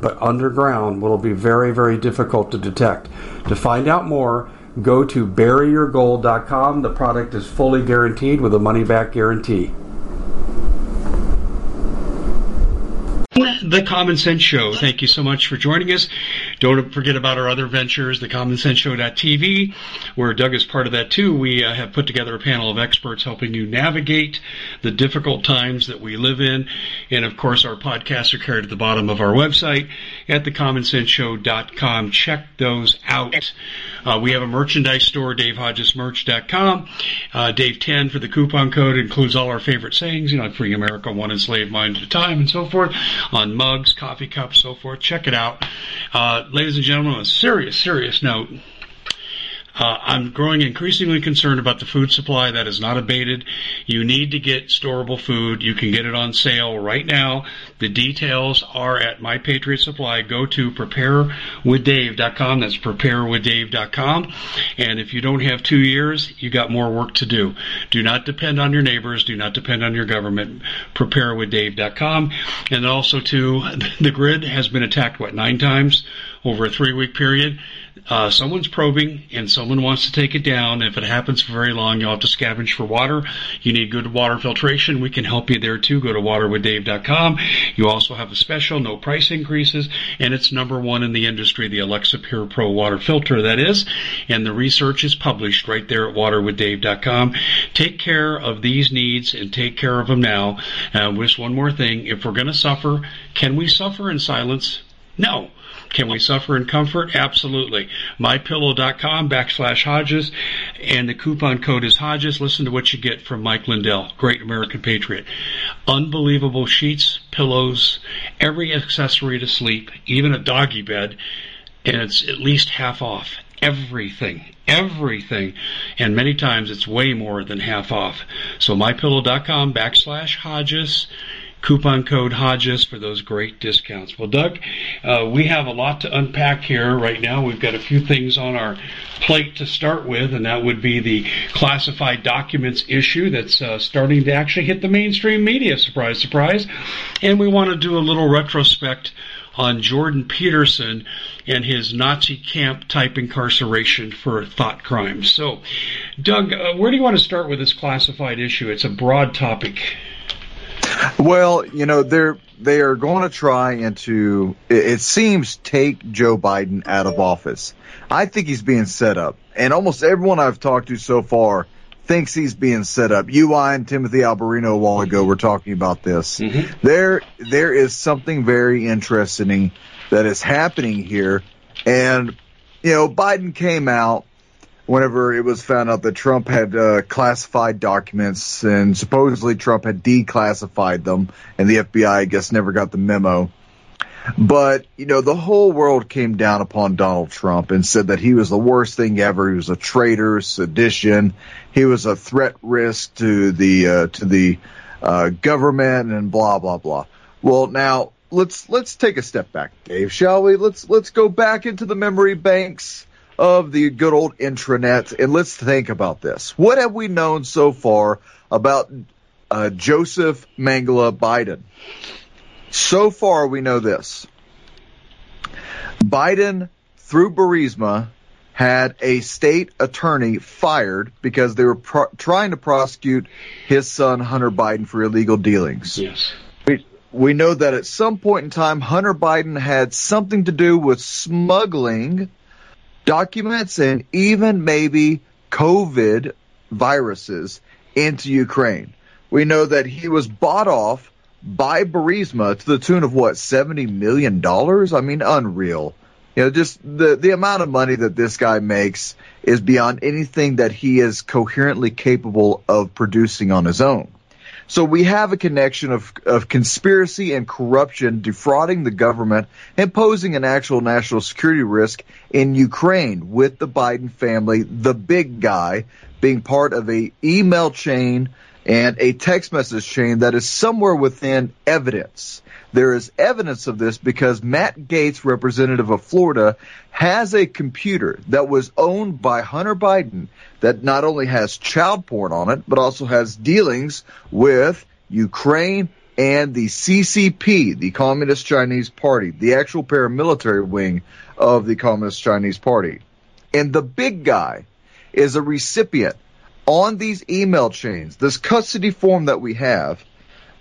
but underground will be very, very difficult to detect. To find out more, go to buryyourgold.com. The product is fully guaranteed with a money back guarantee. The Common Sense Show. Thank you so much for joining us. Don't forget about our other ventures, the Common Sense Show.tv, where Doug is part of that too. We uh, have put together a panel of experts helping you navigate the difficult times that we live in. And of course, our podcasts are carried at the bottom of our website at thecommonsenseshow.com. Check those out. Uh, we have a merchandise store, DaveHodgesMerch.com. Uh, Dave 10 for the coupon code includes all our favorite sayings, you know, Free America, one enslaved mind at a time, and so forth on mugs, coffee cups, so forth. Check it out. Uh, ladies and gentlemen, on a serious, serious note, uh, I'm growing increasingly concerned about the food supply that is not abated. You need to get storable food. You can get it on sale right now. The details are at My Patriot Supply. Go to preparewithdave.com. That's preparewithdave.com. And if you don't have two years, you got more work to do. Do not depend on your neighbors. Do not depend on your government. Preparewithdave.com. And also, too, the grid has been attacked, what, nine times over a three week period? uh, someone's probing and someone wants to take it down. If it happens for very long, you'll have to scavenge for water. You need good water filtration. We can help you there too. Go to waterwithdave.com. You also have a special, no price increases, and it's number one in the industry, the Alexapure Pro water filter, that is. And the research is published right there at waterwithdave.com. Take care of these needs and take care of them now. Uh, just one more thing. If we're going to suffer, can we suffer in silence? No. Can we suffer in comfort? Absolutely. MyPillow.com backslash Hodges, and the coupon code is Hodges. Listen to what you get from Mike Lindell, great American patriot. Unbelievable sheets, pillows, every accessory to sleep, even a doggy bed, and it's at least half off. Everything, everything, and many times it's way more than half off. So mypillow.com backslash Hodges coupon code Hodges for those great discounts. Well, Doug, uh, we have a lot to unpack here right now. We've got a few things on our plate to start with, and that would be the classified documents issue that's uh, starting to actually hit the mainstream media. Surprise, surprise. And we want to do a little retrospect on Jordan Peterson and his Nazi camp type incarceration for thought crimes. So, Doug, uh, where do you want to start with this classified issue? It's a broad topic. Well, you know, they're they are going to try and to it seems take Joe Biden out of office. I think he's being set up, and almost everyone I've talked to so far thinks he's being set up. You, I, and Timothy Alberino a while ago were talking about this. Mm-hmm. There, there is something very interesting that is happening here, and you know, Biden came out whenever it was found out that Trump had uh, classified documents and supposedly Trump had declassified them and the FBI, I guess, never got the memo. But, you know, the whole world came down upon Donald Trump and said that he was the worst thing ever. He was a traitor, sedition. He was a threat risk to the, uh, to the, uh, government and blah, blah, blah. Well, now let's, let's take a step back, Dave, shall we? Let's, let's go back into the memory banks of the good old intranet. And let's think about this. What have we known so far about uh, Joseph Mangala Biden? So far, we know this. Biden, through Burisma, had a state attorney fired because they were pro- trying to prosecute his son, Hunter Biden, for illegal dealings. Yes. We, we know that at some point in time, Hunter Biden had something to do with smuggling documents and even maybe COVID viruses into Ukraine. We know that he was bought off by Burisma to the tune of what, $70 million? I mean, unreal. You know, just the, the amount of money that this guy makes is beyond anything that he is coherently capable of producing on his own. So we have a connection of, of conspiracy and corruption defrauding the government and posing an actual national security risk in Ukraine with the Biden family, the big guy, being part of a email chain and a text message chain that is somewhere within evidence. There is evidence of this because Matt Gaetz, representative of Florida, has a computer that was owned by Hunter Biden that not only has child porn on it, but also has dealings with Ukraine and the CCP, the Communist Chinese Party, the actual paramilitary wing of the Communist Chinese Party. And the big guy is a recipient on these email chains, this custody form that we have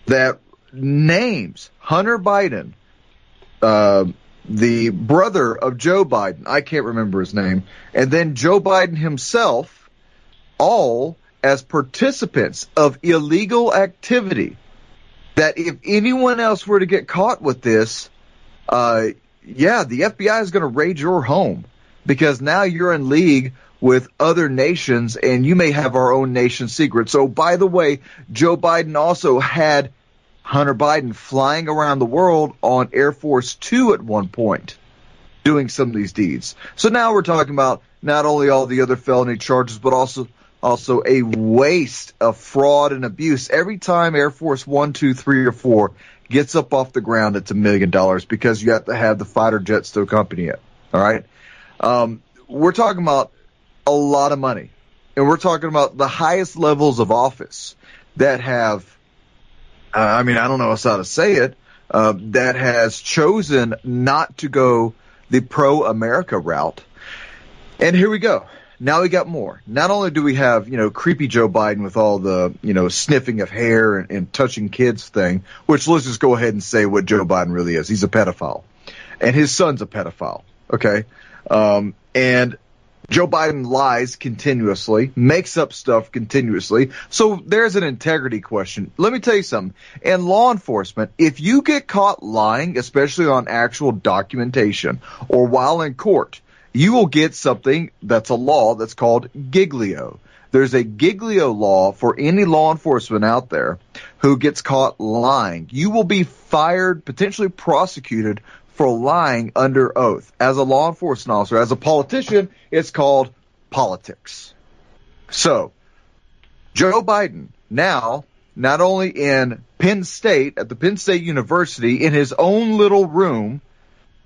that names Hunter Biden, uh, the brother of Joe Biden. I can't remember his name. And then Joe Biden himself, all as participants of illegal activity. That if anyone else were to get caught with this, uh, yeah, the FBI is going to raid your home because now you're in league with other nations and you may have our own nation secret. So by the way, Joe Biden also had Hunter Biden flying around the world on Air Force Two at one point, doing some of these deeds. So now we're talking about not only all the other felony charges, but also also a waste of fraud and abuse. Every time Air Force One, Two, Three, or Four gets up off the ground, it's a million dollars because you have to have the fighter jets to accompany it. All right, um, we're talking about a lot of money, and we're talking about the highest levels of office that have I mean, I don't know how to say it, uh, that has chosen not to go the pro America route. And here we go. Now we got more. Not only do we have, you know, creepy Joe Biden with all the, you know, sniffing of hair and, and touching kids thing, which let's just go ahead and say what Joe Biden really is. He's a pedophile. And his son's a pedophile. Okay. Um, and Joe Biden lies continuously, makes up stuff continuously. So there's an integrity question. Let me tell you something. In law enforcement, if you get caught lying, especially on actual documentation or while in court, you will get something that's a law that's called Giglio. There's a Giglio law for any law enforcement out there who gets caught lying. You will be fired, potentially prosecuted for lying under oath. As a law enforcement officer, as a politician, it's called politics. So, Joe Biden now, not only in Penn State, at the Penn State University, in his own little room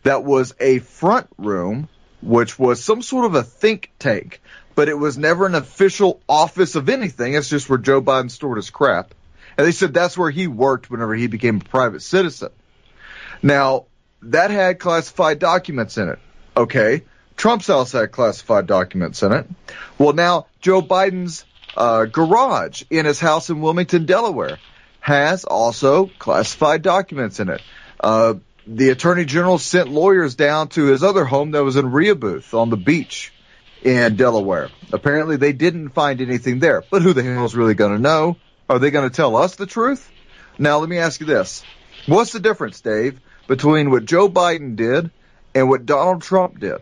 that was a front room, which was some sort of a think tank, but it was never an official office of anything. It's just where Joe Biden stored his crap. And they said that's where he worked whenever he became a private citizen. Now, that had classified documents in it. Okay. Trump's house had classified documents in it. Well, now Joe Biden's uh, garage in his house in Wilmington, Delaware, has also classified documents in it. Uh, the attorney general sent lawyers down to his other home that was in Rehoboth on the beach in Delaware. Apparently, they didn't find anything there. But who the hell is really going to know? Are they going to tell us the truth? Now, let me ask you this: What's the difference, Dave, between what Joe Biden did and what Donald Trump did?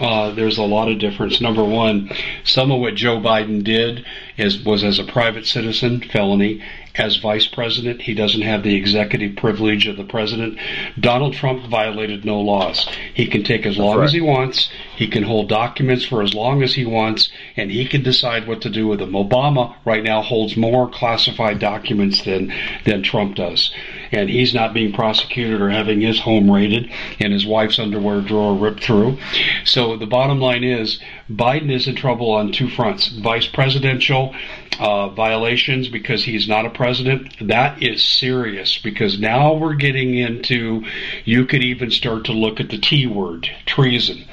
Uh, there's a lot of difference. Number one, some of what Joe Biden did is was as a private citizen felony. As vice president, he doesn't have the executive privilege of the president. Donald Trump violated no laws. He can take as long right. as he wants. He can hold documents for as long as he wants, and he can decide what to do with them. Obama right now holds more classified documents than than Trump does and he's not being prosecuted or having his home raided and his wife's underwear drawer ripped through. So the bottom line is Biden is in trouble on two fronts. Vice presidential uh, violations because he's not a president. That is serious because now we're getting into, you could even start to look at the T word, treason.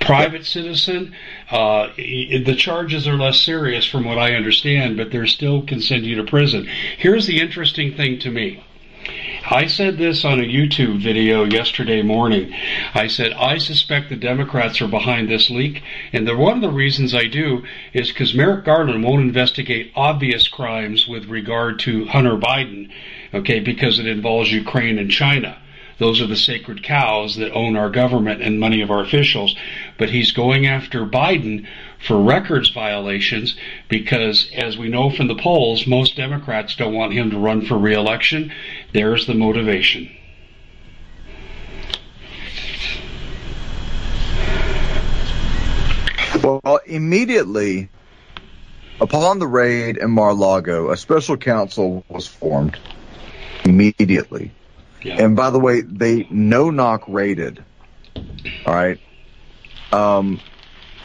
Private citizen, uh, the charges are less serious from what I understand, but they're still can send you to prison. Here's the interesting thing to me. I said this on a YouTube video yesterday morning. I said, I suspect the Democrats are behind this leak, and the, one of the reasons I do is because Merrick Garland won't investigate obvious crimes with regard to Hunter Biden, okay, because it involves Ukraine and China. Those are the sacred cows that own our government and many of our officials. But he's going after Biden for records violations because, as we know from the polls, most Democrats don't want him to run for reelection. There's the motivation. Well, immediately upon the raid in Mar-Lago, a special counsel was formed immediately. Yeah. And by the way, they no knock raided. All right. Um,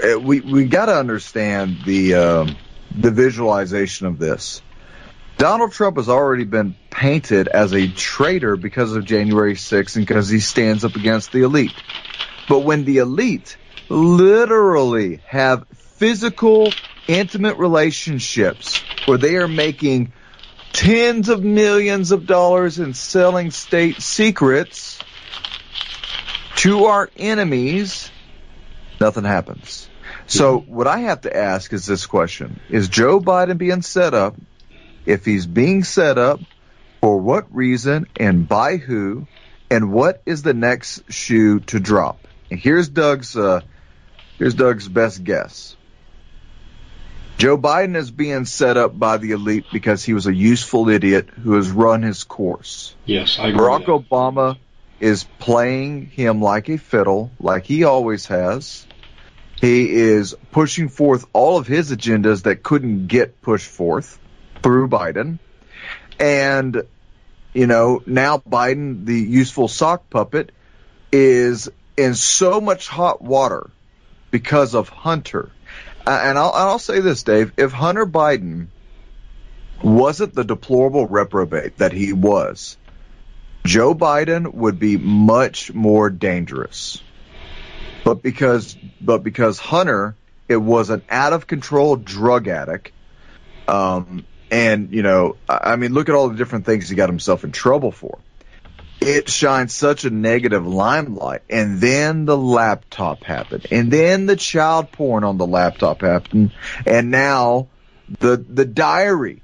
eh, we we got to understand the uh, the visualization of this. Donald Trump has already been painted as a traitor because of January 6th and because he stands up against the elite. But when the elite literally have physical, intimate relationships where they are making tens of millions of dollars in selling state secrets to our enemies, nothing happens. So what I have to ask is this question. Is Joe Biden being set up? If he's being set up, for what reason and by who? And what is the next shoe to drop? And here's Doug's, uh, here's Doug's best guess. Joe Biden is being set up by the elite because he was a useful idiot who has run his course. Yes, I agree. Barack Obama is playing him like a fiddle, like he always has. He is pushing forth all of his agendas that couldn't get pushed forth through Biden. And, you know, now Biden, the useful sock puppet, is in so much hot water because of Hunter and I'll, I'll say this, Dave. If Hunter Biden wasn't the deplorable reprobate that he was, Joe Biden would be much more dangerous. But because, but because Hunter, it was an out of control drug addict. Um, and you know, I mean, look at all the different things he got himself in trouble for it shines such a negative limelight. And then the laptop happened. And then the child porn on the laptop happened. And now the, the diary,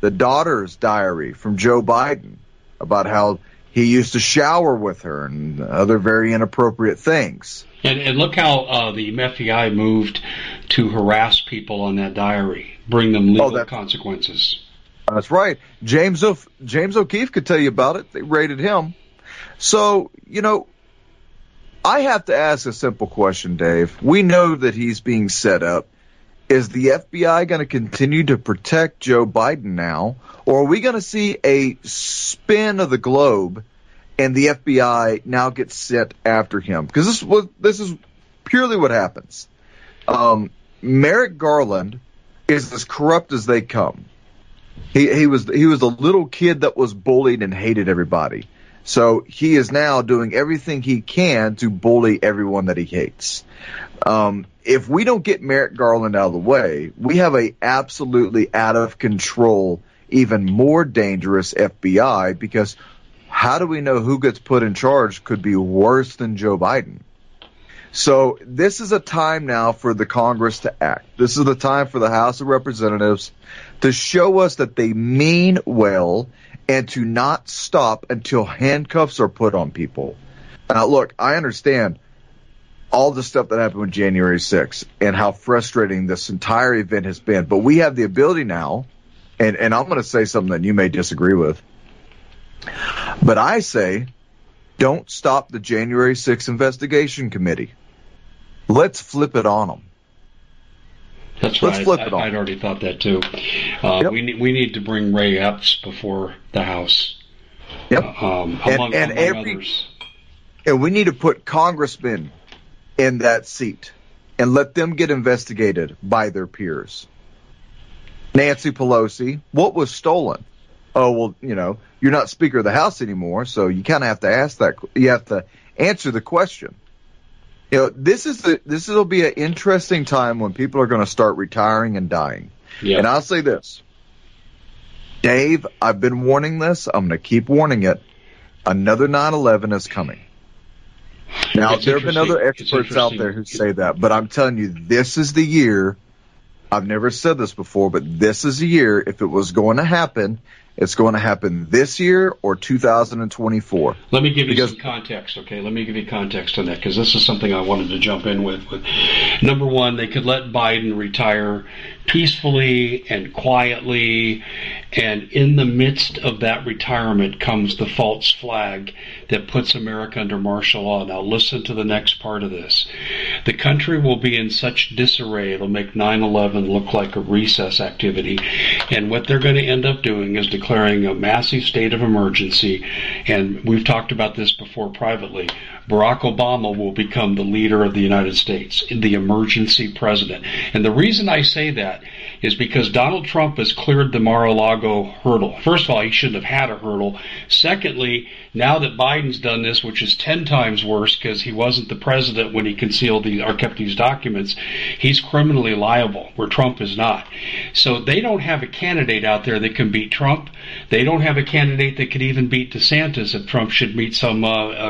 the daughter's diary from Joe Biden about how he used to shower with her and other very inappropriate things. And, and look how uh, the FBI moved to harass people on that diary, bring them legal oh, consequences. That's right. James o- James O'Keefe could tell you about it. They raided him. So, you know, I have to ask a simple question, Dave. We know that he's being set up. Is the FBI going to continue to protect Joe Biden now, or are we going to see a spin of the globe and the FBI now gets set after him? Because this was this is purely what happens. Um, Merrick Garland is as corrupt as they come. He he was he was a little kid that was bullied and hated everybody. So he is now doing everything he can to bully everyone that he hates. Um, if we don't get Merrick Garland out of the way, we have a absolutely out of control, even more dangerous FBI because how do we know who gets put in charge could be worse than Joe Biden? So this is a time now for the Congress to act. This is the time for the House of Representatives to show us that they mean well and to not stop until handcuffs are put on people. Now look, I understand all the stuff that happened with January 6th and how frustrating this entire event has been, but we have the ability now, and, and I'm going to say something that you may disagree with, but I say, don't stop the January 6th investigation committee. Let's flip it on them. That's Let's right. Flip I, it on. I'd already thought that too. Uh, yep. We need we need to bring Ray Epps before the House. Yep. Uh, um, among, and, and every, others. And we need to put congressmen in that seat and let them get investigated by their peers. Nancy Pelosi, what was stolen? Oh well, you know, you're not Speaker of the House anymore, so you kind of have to ask that. You have to answer the question. You know, this is the, this will be an interesting time when people are going to start retiring and dying. Yeah. And I'll say this, Dave, I've been warning this. I'm going to keep warning it. another 9/11 is coming. Now there have been other experts out there who say that, but I'm telling you, this is the year. I've never said this before, but this is the year. If it was going to happen, it's going to happen this year or 2024. Let me give you Because- some context, okay? Let me give you context on that because this is something I wanted to jump in with. with. Number one, they could let Biden retire peacefully and quietly, and in the midst of that retirement comes the false flag that puts America under martial law. Now, listen to the next part of this. The country will be in such disarray, it'll make 9 11 look like a recess activity. And what they're going to end up doing is declaring a massive state of emergency. And we've talked about this before privately. Barack Obama will become the leader of the United States, the emergency president. And the reason I say that is because Donald Trump has cleared the Mar-a-Lago hurdle. First of all, he shouldn't have had a hurdle. Secondly, now that Biden's done this, which is 10 times worse because he wasn't the president when he concealed these or kept these documents, he's criminally liable where Trump is not. So they don't have a candidate out there that can beat Trump. They don't have a candidate that could even beat DeSantis if Trump should meet some uh, uh,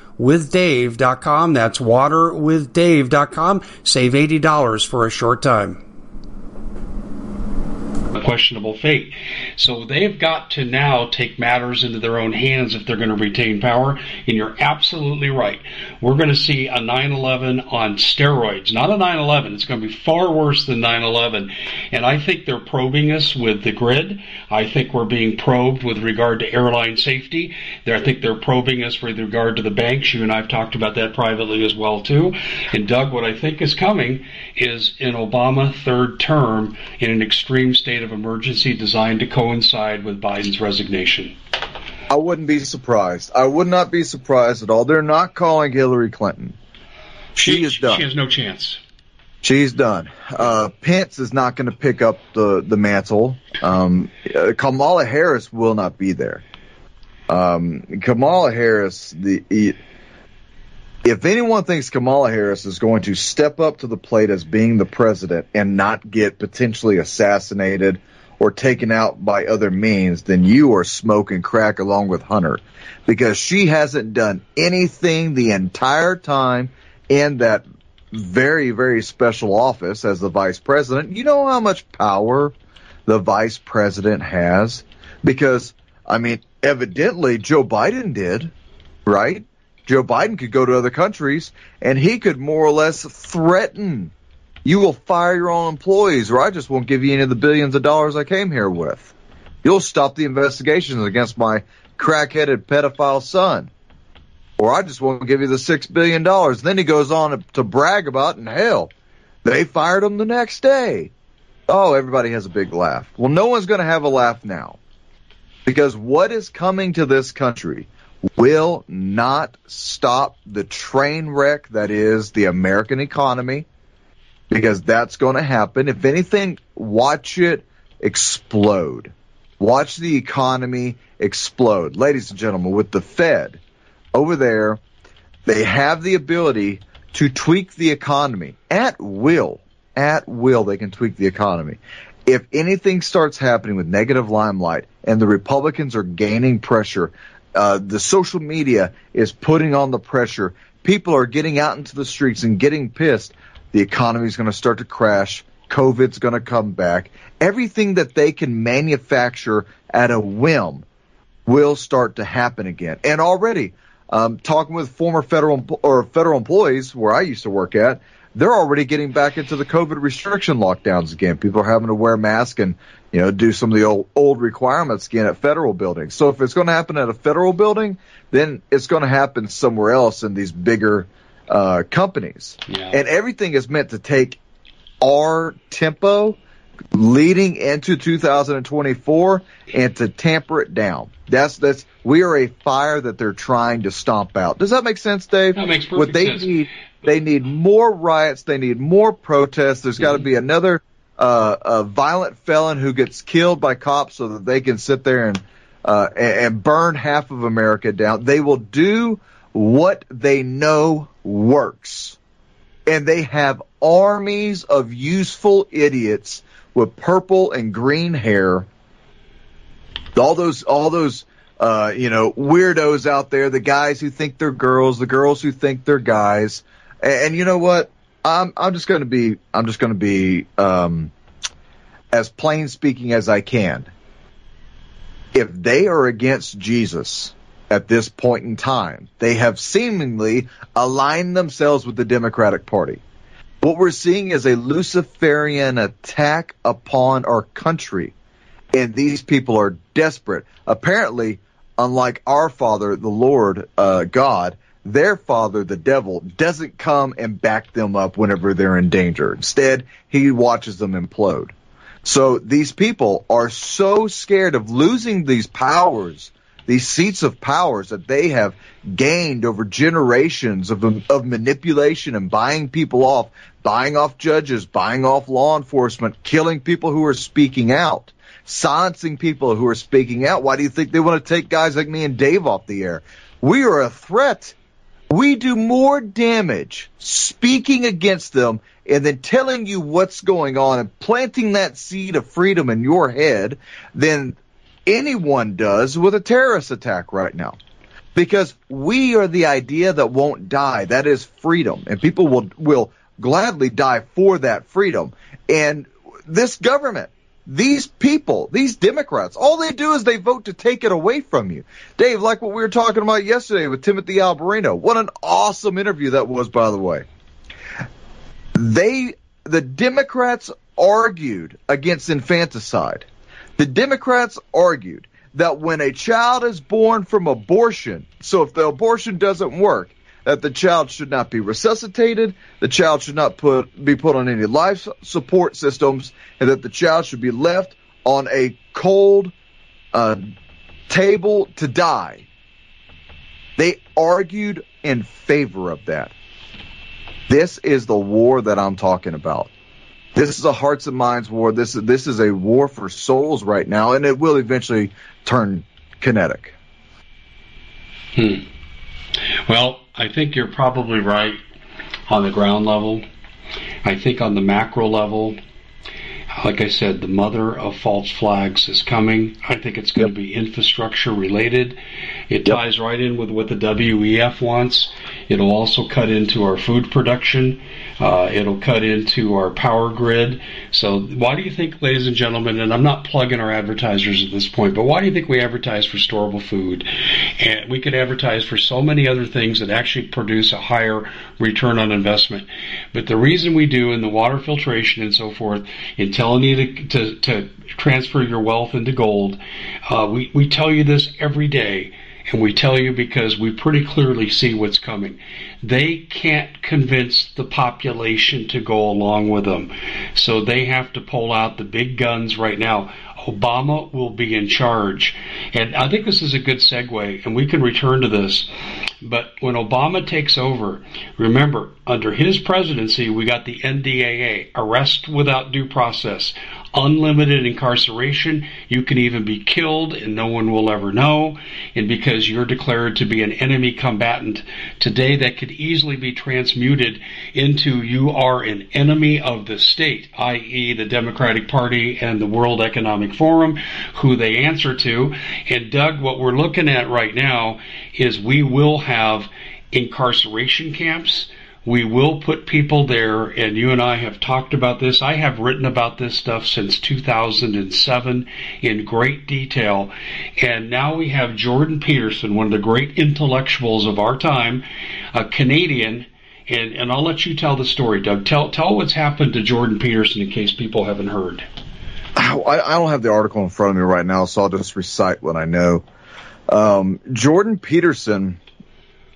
waterwithdave.com. That's waterwithdave.com. Save $80 for a short time. Questionable fate. So they've got to now take matters into their own hands if they're going to retain power. And you're absolutely right. We're going to see a 9/11 on steroids, not a 9/11. It's going to be far worse than 9/11. And I think they're probing us with the grid. I think we're being probed with regard to airline safety. I think they're probing us with regard to the banks. You and I've talked about that privately as well too. And Doug, what I think is coming is an Obama third term in an extreme state of emergency designed to coincide with Biden's resignation. I wouldn't be surprised. I would not be surprised at all. They're not calling Hillary Clinton. She, is done. She has no chance. She's done. Uh, Pence is not going to pick up the, the mantle. Um, uh, Kamala Harris will not be there. Um, Kamala Harris, the, if anyone thinks Kamala Harris is going to step up to the plate as being the president and not get potentially assassinated or taken out by other means, then you are smoking crack along with Hunter because she hasn't done anything the entire time in that very, very special office as the vice president. You know how much power the vice president has? Because, I mean, evidently Joe Biden did, right? Joe Biden could go to other countries and he could more or less threaten you will fire your own employees or I just won't give you any of the billions of dollars I came here with. You'll stop the investigations against my crack-headed pedophile son. Or I just won't give you the six billion dollars. Then he goes on to brag about, and hell, they fired him the next day. Oh, everybody has a big laugh. Well, no one's going to have a laugh now. Because what is coming to this country will not stop the train wreck that is the American economy because that's going to happen. If anything, watch it explode. Watch the economy explode. Ladies and gentlemen, with the Fed over there, they have the ability to tweak the economy at will. At will, they can tweak the economy. If anything starts happening with negative limelight and the Republicans are gaining pressure, uh, the social media is putting on the pressure. People are getting out into the streets and getting pissed. The economy is going to start to crash. COVID's going to come back. Everything that they can manufacture at a whim will start to happen again. And already, um, talking with former federal or federal employees where I used to work at, they're already getting back into the COVID restriction lockdowns again. People are having to wear masks and, you know, do some of the old, old requirements again at federal buildings. So if it's going to happen at a federal building, then it's going to happen somewhere else in these bigger, uh, companies. Yeah. And everything is meant to take our tempo leading into 2024 and to tamper it down. That's that's we are a fire that they're trying to stomp out. Does that make sense, Dave? That makes perfect what they sense. need they need more riots. They need more protests. There's got to be another uh, a violent felon who gets killed by cops so that they can sit there and uh, and burn half of America down. They will do what they know works, and they have armies of useful idiots with purple and green hair. All those, all those, uh, you know, weirdos out there, the guys who think they're girls, the girls who think they're guys. And, and you know what? I'm, I'm just going to be, I'm just going to be, um, as plain speaking as I can. If they are against Jesus at this point in time, they have seemingly aligned themselves with the Democratic Party. What we're seeing is a Luciferian attack upon our country. And these people are desperate. Apparently, unlike our Father, the Lord uh, God, their father, the devil, doesn't come and back them up whenever they're in danger. Instead, he watches them implode. So these people are so scared of losing these powers, these seats of powers that they have gained over generations of, of manipulation and buying people off, buying off judges, buying off law enforcement, killing people who are speaking out, silencing people who are speaking out. Why do you think they want to take guys like me and Dave off the air? We are a threat we do more damage speaking against them and then telling you what's going on and planting that seed of freedom in your head than anyone does with a terrorist attack right now. Because we are the idea that won't die. That is freedom. And people will, will gladly die for that freedom. And this government these people, these Democrats, all they do is they vote to take it away from you. Dave, like what we were talking about yesterday with Timothy Alberino. What an awesome interview that was, by the way. They, the Democrats argued against infanticide. The Democrats argued that when a child is born from abortion, so if the abortion doesn't work, that the child should not be resuscitated, the child should not put, be put on any life support systems, and that the child should be left on a cold uh, table to die. They argued in favor of that. This is the war that I'm talking about. This is a hearts and minds war. This is this is a war for souls right now, and it will eventually turn kinetic. Hmm. Well, I think you're probably right on the ground level. I think on the macro level, Like I said, the mother of false flags is coming. I think it's going yep. to be infrastructure related. It yep. ties right in with what the WEF wants. It'll also cut into our food production. Uh, it'll cut into our power grid. So why do you think, ladies and gentlemen, and I'm not plugging our advertisers at this point, but why do you think we advertise for storable food? And we could advertise for so many other things that actually produce a higher return on investment. But the reason we do in the water filtration and so forth, in telling you to, to, to transfer your wealth into gold, uh, we, we tell you this every day and we tell you because we pretty clearly see what's coming. They can't convince the population to go along with them. So they have to pull out the big guns right now. Obama will be in charge. And I think this is a good segue, and we can return to this. But when Obama takes over, remember, under his presidency, we got the NDAA, arrest without due process unlimited incarceration. You can even be killed and no one will ever know. And because you're declared to be an enemy combatant today, that could easily be transmuted into you are an enemy of the state, i.e. the Democratic Party and the World Economic Forum, who they answer to. And Doug, what we're looking at right now is we will have incarceration camps we will put people there, and you and I have talked about this. I have written about this stuff since 2007 in great detail. And now we have Jordan Peterson, one of the great intellectuals of our time, a Canadian. And, and I'll let you tell the story, Doug. Tell, tell what's happened to Jordan Peterson in case people haven't heard. I, don't have the article in front of me right now, so I'll just recite what I know. Um, Jordan Peterson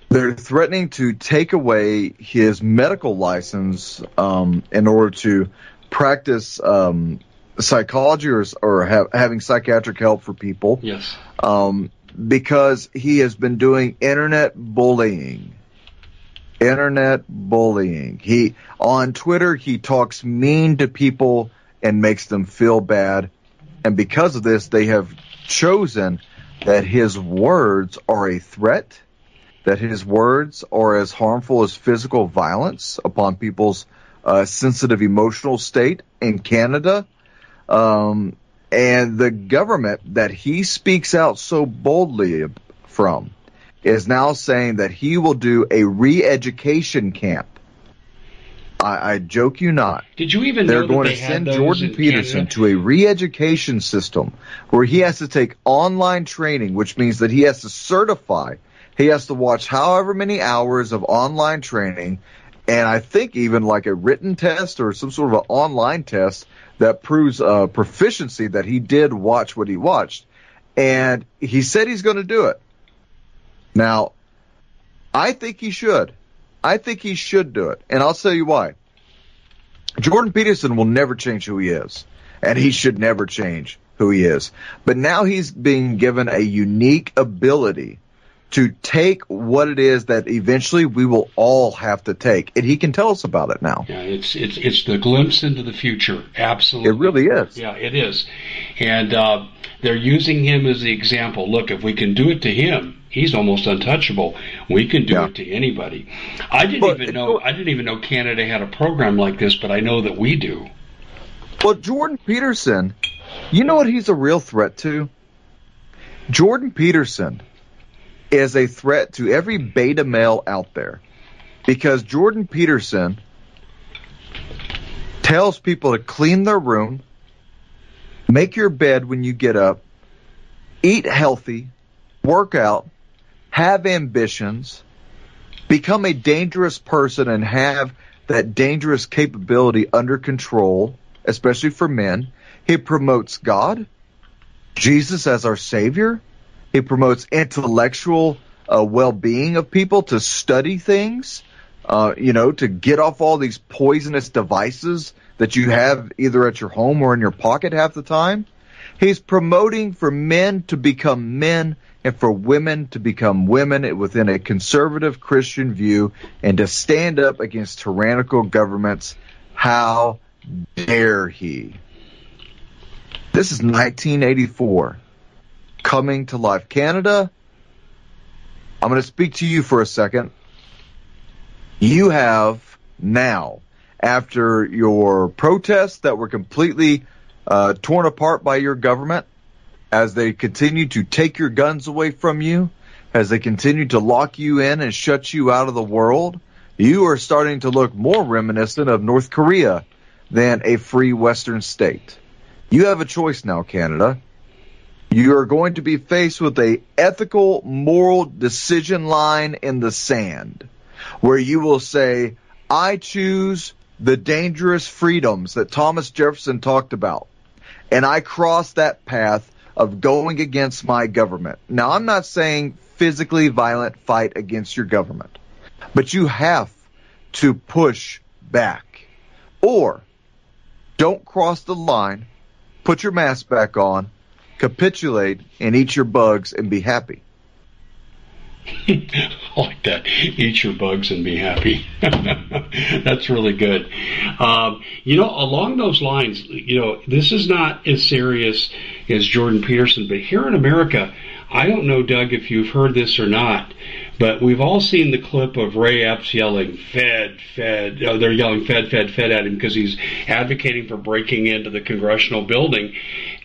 they're threatening to take away his medical license um, in order to practice um, psychology or, or have, having psychiatric help for people. Yes. Um, because he has been doing internet bullying. Internet bullying. He on Twitter he talks mean to people and makes them feel bad, and because of this, they have chosen that his words are a threat that his words are as harmful as physical violence upon people's uh, sensitive emotional state in Canada. Um, and the government that he speaks out so boldly from is now saying that he will do a re-education camp. I, I joke you not. Did you even They're going to send Jordan Peterson Canada? to a re-education system where he has to take online training, which means that he has to certify he has to watch however many hours of online training, and I think even like a written test or some sort of an online test that proves uh, proficiency that he did watch what he watched. And he said he's going to do it. Now, I think he should. I think he should do it. And I'll tell you why. Jordan Peterson will never change who he is. And he should never change who he is. But now he's being given a unique ability to take what it is that eventually we will all have to take, and he can tell us about it now. Yeah, it's it's it's the glimpse into the future. Absolutely, it really is. Yeah, it is, and uh, they're using him as the example. Look, if we can do it to him, he's almost untouchable. We can do yeah. it to anybody. I didn't but, even know. I didn't even know Canada had a program like this, but I know that we do. Well, Jordan Peterson, you know what he's a real threat to? Jordan Peterson is a threat to every beta male out there because Jordan Peterson tells people to clean their room, make your bed when you get up, eat healthy, work out, have ambitions, become a dangerous person and have that dangerous capability under control, especially for men. He promotes God, Jesus as our Savior, he promotes intellectual uh, well-being of people to study things, uh, you know, to get off all these poisonous devices that you have either at your home or in your pocket half the time. He's promoting for men to become men and for women to become women within a conservative Christian view and to stand up against tyrannical governments. How dare he? This is 1984 coming to life. Canada, I'm going to speak to you for a second. You have now after your protests that were completely uh, torn apart by your government, as they continue to take your guns away from you, as they continue to lock you in and shut you out of the world, you are starting to look more reminiscent of North Korea than a free Western state. You have a choice now, Canada. You are going to be faced with a ethical, moral decision line in the sand where you will say, I choose the dangerous freedoms that Thomas Jefferson talked about. And I cross that path of going against my government. Now, I'm not saying physically violent fight against your government, but you have to push back. Or don't cross the line, put your mask back on, capitulate, and eat your bugs and be happy. Like that. Eat your bugs and be happy. That's really good. Um, you know, along those lines, you know, this is not as serious as Jordan Peterson, but here in America, I don't know, Doug, if you've heard this or not, but we've all seen the clip of Ray Epps yelling, Fed, Fed. Oh, they're yelling Fed, Fed, Fed at him because he's advocating for breaking into the congressional building.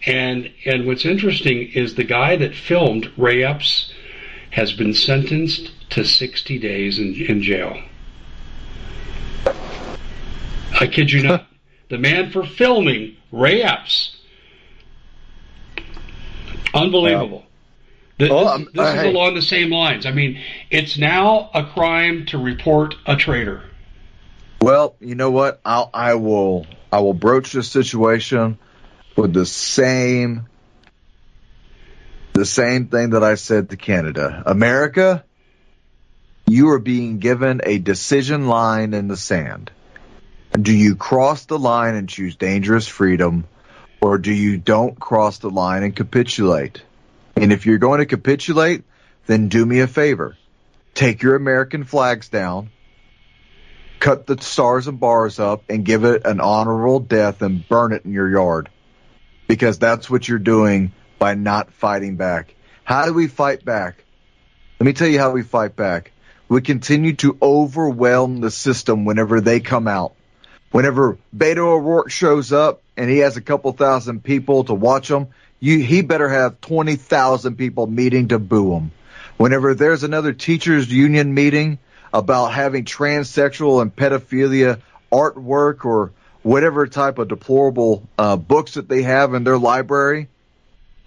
And, and what's interesting is the guy that filmed Ray Epps has been sentenced to 60 days in, in jail. I kid you not. the man for filming Ray Epps. Unbelievable. This, oh, this, this is along the same lines. I mean, it's now a crime to report a traitor. Well, you know what? I'll, I will. I will broach this situation with the same the same thing that I said to Canada. America, you are being given a decision line in the sand. Do you cross the line and choose dangerous freedom, or do you don't cross the line and capitulate? And if you're going to capitulate, then do me a favor. Take your American flags down, cut the stars and bars up, and give it an honorable death and burn it in your yard. Because that's what you're doing by not fighting back. How do we fight back? Let me tell you how we fight back. We continue to overwhelm the system whenever they come out. Whenever Beto O'Rourke shows up and he has a couple thousand people to watch him, you, he better have 20,000 people meeting to boo him. Whenever there's another teachers union meeting about having transsexual and pedophilia artwork or whatever type of deplorable uh, books that they have in their library,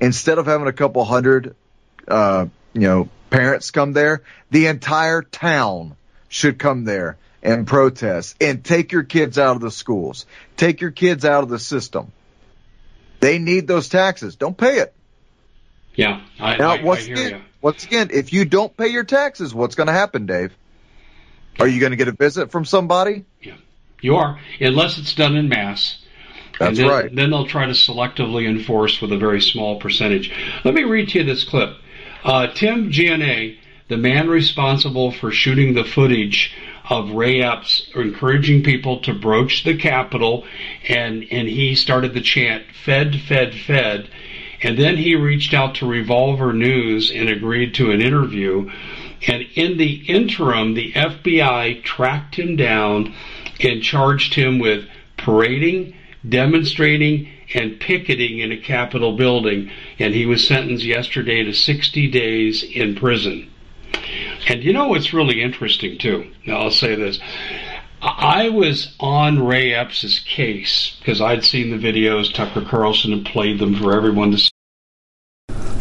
instead of having a couple hundred, uh, you know, parents come there, the entire town should come there and protest and take your kids out of the schools, take your kids out of the system. They need those taxes. Don't pay it. Yeah, I, now, I, once I again. Once again, if you don't pay your taxes, what's going to happen, Dave? Are you going to get a visit from somebody? Yeah, you are, unless it's done in mass. That's then, right. Then they'll try to selectively enforce with a very small percentage. Let me read to you this clip. Uh, Tim Gionet, the man responsible for shooting the footage of Ray Epps encouraging people to broach the Capitol, and, and he started the chant, Fed, Fed, Fed. And then he reached out to Revolver News and agreed to an interview. And in the interim, the FBI tracked him down and charged him with parading, demonstrating and picketing in a Capitol building, and he was sentenced yesterday to 60 days in prison. And you know what's really interesting too? Now I'll say this. I was on Ray Epps' case because I'd seen the videos. Tucker Carlson had played them for everyone to see.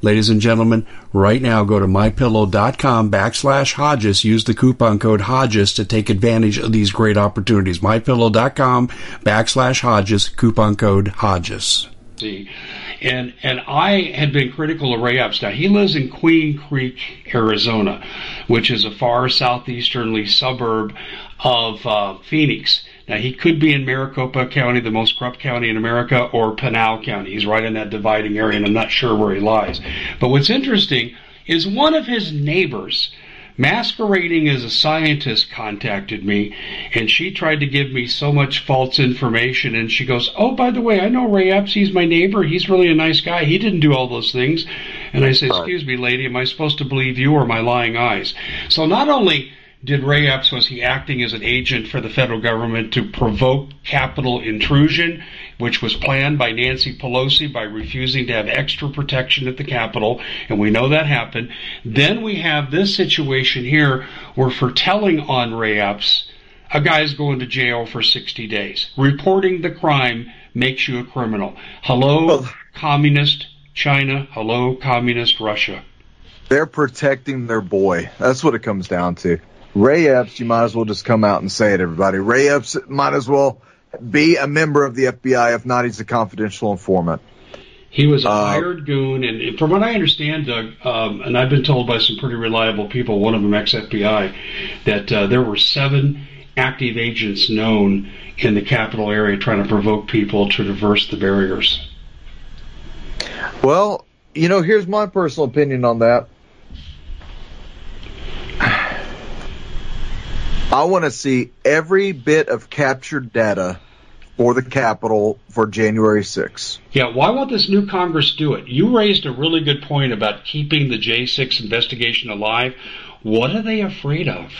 Ladies and gentlemen, right now go to mypillow.com backslash Hodges. Use the coupon code Hodges to take advantage of these great opportunities. Mypillow.com backslash Hodges, coupon code Hodges. And and I had been critical of Ray Epps. Now he lives in Queen Creek, Arizona, which is a far southeasterly suburb of uh, Phoenix. Now, he could be in Maricopa County, the most corrupt county in America, or Pinal County. He's right in that dividing area, and I'm not sure where he lies. But what's interesting is one of his neighbors masquerading as a scientist contacted me and she tried to give me so much false information and she goes, Oh, by the way, I know Ray Epps, he's my neighbor, he's really a nice guy, he didn't do all those things. And I say, Excuse me, lady, am I supposed to believe you or my lying eyes? So not only did Ray Epps, was he acting as an agent for the federal government to provoke capital intrusion, which was planned by Nancy Pelosi by refusing to have extra protection at the Capitol, and we know that happened. Then we have this situation here where for telling on Ray Epps, a guy's going to jail for 60 days. Reporting the crime makes you a criminal. Hello, well, communist China. Hello, communist Russia. They're protecting their boy. That's what it comes down to. Ray Epps, you might as well just come out and say it, everybody. Ray Epps might as well be a member of the FBI. If not, he's a confidential informant. He was a uh, hired goon, and from what I understand, Doug, um, and I've been told by some pretty reliable people, one of them ex-FBI, that uh, there were seven active agents known in the capital area trying to provoke people to reverse the barriers. Well, you know, here's my personal opinion on that. I want to see every bit of captured data for the Capitol for January 6th. Yeah, why won't this new Congress do it? You raised a really good point about keeping the J6 investigation alive. What are they afraid of?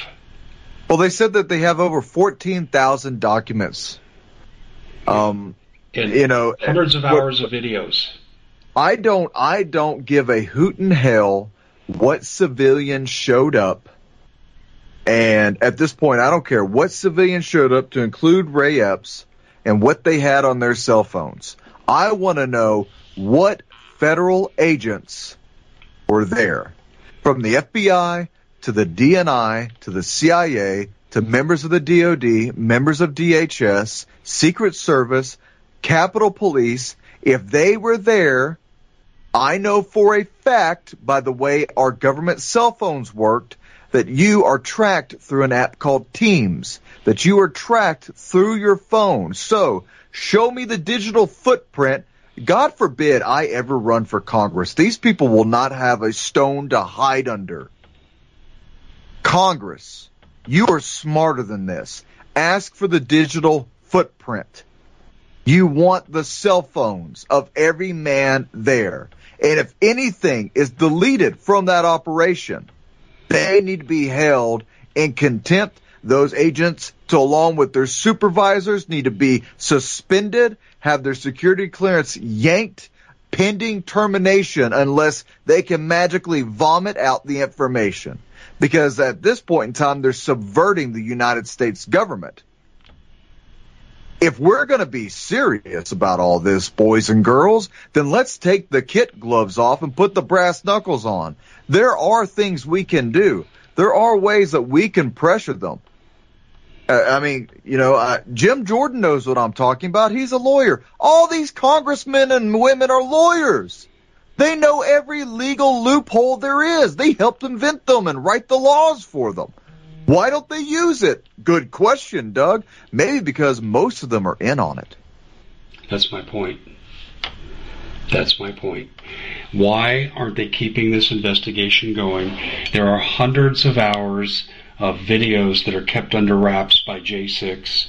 Well, they said that they have over 14,000 documents. Um, and you know, hundreds of hours what, of videos. I don't, I don't give a hoot in hell what civilians showed up and at this point, I don't care what civilian showed up to include Ray Epps and what they had on their cell phones. I want to know what federal agents were there from the FBI to the DNI to the CIA to members of the DOD, members of DHS, Secret Service, Capitol Police. If they were there, I know for a fact by the way our government cell phones worked that you are tracked through an app called Teams, that you are tracked through your phone. So show me the digital footprint. God forbid I ever run for Congress. These people will not have a stone to hide under. Congress, you are smarter than this. Ask for the digital footprint. You want the cell phones of every man there. And if anything is deleted from that operation, they need to be held in contempt. Those agents, to, along with their supervisors, need to be suspended, have their security clearance yanked pending termination unless they can magically vomit out the information. Because at this point in time, they're subverting the United States government. If we're going to be serious about all this, boys and girls, then let's take the kit gloves off and put the brass knuckles on. There are things we can do. There are ways that we can pressure them. Uh, I mean, you know, uh, Jim Jordan knows what I'm talking about. He's a lawyer. All these congressmen and women are lawyers. They know every legal loophole there is. They helped invent them and write the laws for them. Why don't they use it? Good question, Doug. Maybe because most of them are in on it. That's my point. That's my point. Why aren't they keeping this investigation going? There are hundreds of hours of videos that are kept under wraps by J6.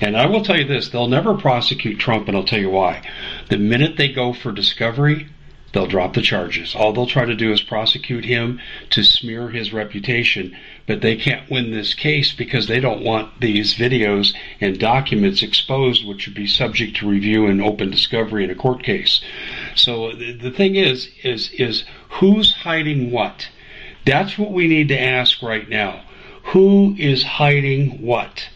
And I will tell you this, they'll never prosecute Trump, and I'll tell you why. The minute they go for discovery, they'll drop the charges. All they'll try to do is prosecute him to smear his reputation, but they can't win this case because they don't want these videos and documents exposed, which would be subject to review and open discovery in a court case. So the thing is, is, is who's hiding what? That's what we need to ask right now. Who is hiding what?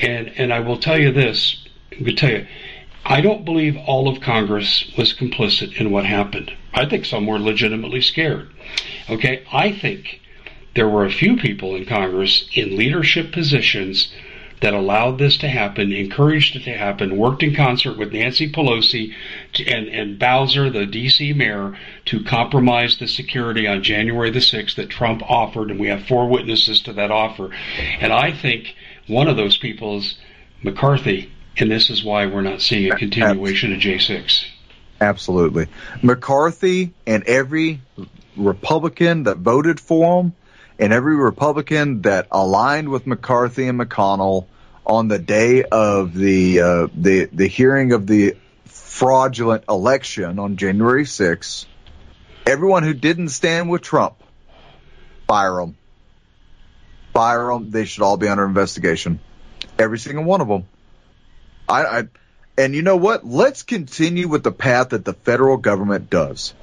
And, and I will tell you this, I will tell you, I don't believe all of Congress was complicit in what happened. I think some were legitimately scared. Okay, I think there were a few people in Congress in leadership positions that allowed this to happen, encouraged it to happen, worked in concert with Nancy Pelosi and, and Bowser, the DC mayor, to compromise the security on January the 6th that Trump offered, and we have four witnesses to that offer. And I think one of those people is McCarthy, and this is why we're not seeing a continuation of J6. Absolutely. McCarthy and every Republican that voted for him and every Republican that aligned with McCarthy and McConnell on the day of the uh, the the hearing of the fraudulent election on January 6th, everyone who didn't stand with Trump, fire them. Fire them. They should all be under investigation. Every single one of them. I, I and you know what? Let's continue with the path that the federal government does.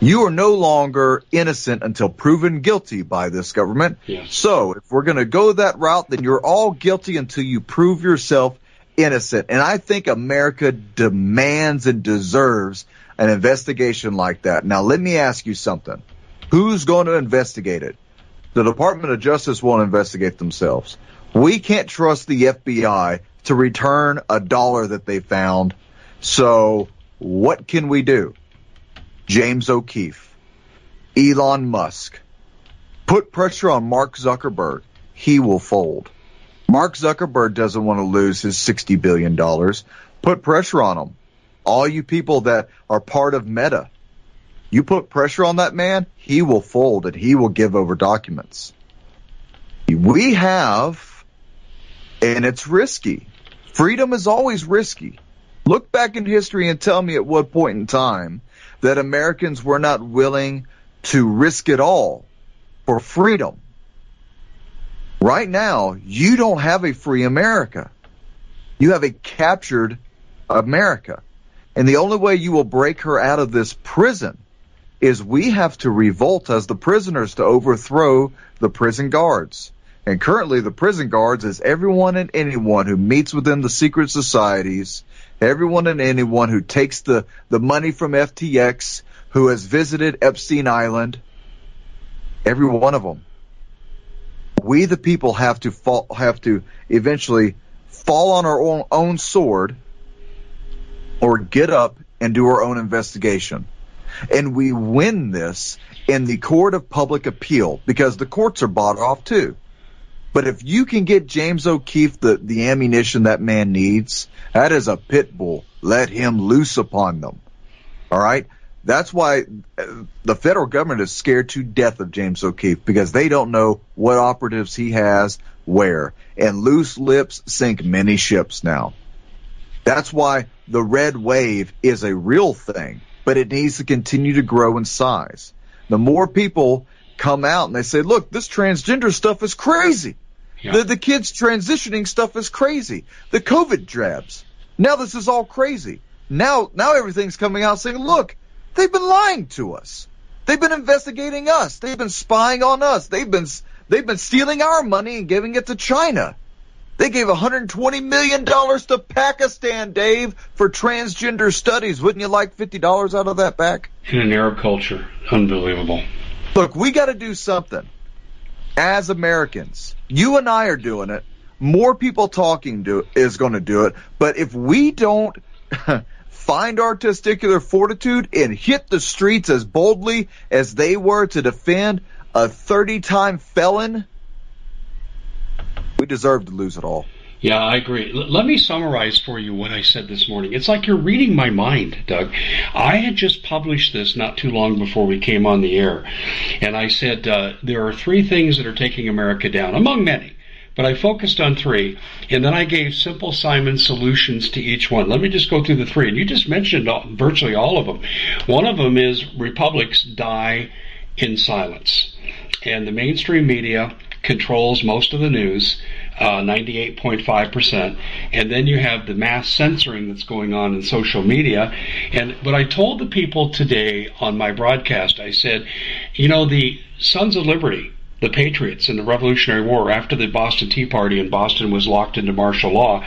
You are no longer innocent until proven guilty by this government. Yes. So if we're going to go that route, then you're all guilty until you prove yourself innocent. And I think America demands and deserves an investigation like that. Now, let me ask you something. Who's going to investigate it? The Department of Justice won't investigate themselves. We can't trust the FBI to return a dollar that they found. So what can we do? James O'Keefe, Elon Musk, put pressure on Mark Zuckerberg. He will fold. Mark Zuckerberg doesn't want to lose his $60 billion. Put pressure on him. All you people that are part of Meta, you put pressure on that man, he will fold and he will give over documents. We have, and it's risky. Freedom is always risky. Look back in history and tell me at what point in time that Americans were not willing to risk it all for freedom. Right now, you don't have a free America. You have a captured America. And the only way you will break her out of this prison is we have to revolt as the prisoners to overthrow the prison guards. And currently the prison guards is everyone and anyone who meets within the secret societies, everyone and anyone who takes the, the money from FTX, who has visited Epstein Island, every one of them. We the people have to fall, have to eventually fall on our own, own sword or get up and do our own investigation. And we win this in the court of public appeal because the courts are bought off too. But if you can get James O'Keefe the, the ammunition that man needs, that is a pit bull. Let him loose upon them. All right. That's why uh, the federal government is scared to death of James O'Keefe because they don't know what operatives he has where. And loose lips sink many ships now. That's why the red wave is a real thing, but it needs to continue to grow in size. The more people come out and they say, look, this transgender stuff is crazy. Yeah. The, the kids transitioning stuff is crazy. The COVID drabs. Now this is all crazy. Now, now everything's coming out saying, look, they've been lying to us. They've been investigating us. They've been spying on us. They've been, they've been stealing our money and giving it to China. They gave $120 million to Pakistan, Dave, for transgender studies. Wouldn't you like $50 out of that back? In an Arab culture. Unbelievable. Look, we got to do something as Americans. You and I are doing it. More people talking do is going to do it. But if we don't find our testicular fortitude and hit the streets as boldly as they were to defend a 30 time felon, we deserve to lose it all. Yeah, I agree. L- let me summarize for you what I said this morning. It's like you're reading my mind, Doug. I had just published this not too long before we came on the air, and I said uh, there are three things that are taking America down, among many. But I focused on three, and then I gave Simple Simon solutions to each one. Let me just go through the three, and you just mentioned all, virtually all of them. One of them is republics die in silence, and the mainstream media controls most of the news uh, 98.5%. And then you have the mass censoring that's going on in social media. And what I told the people today on my broadcast, I said, you know, the Sons of Liberty, the Patriots in the Revolutionary War after the Boston Tea Party and Boston was locked into martial law.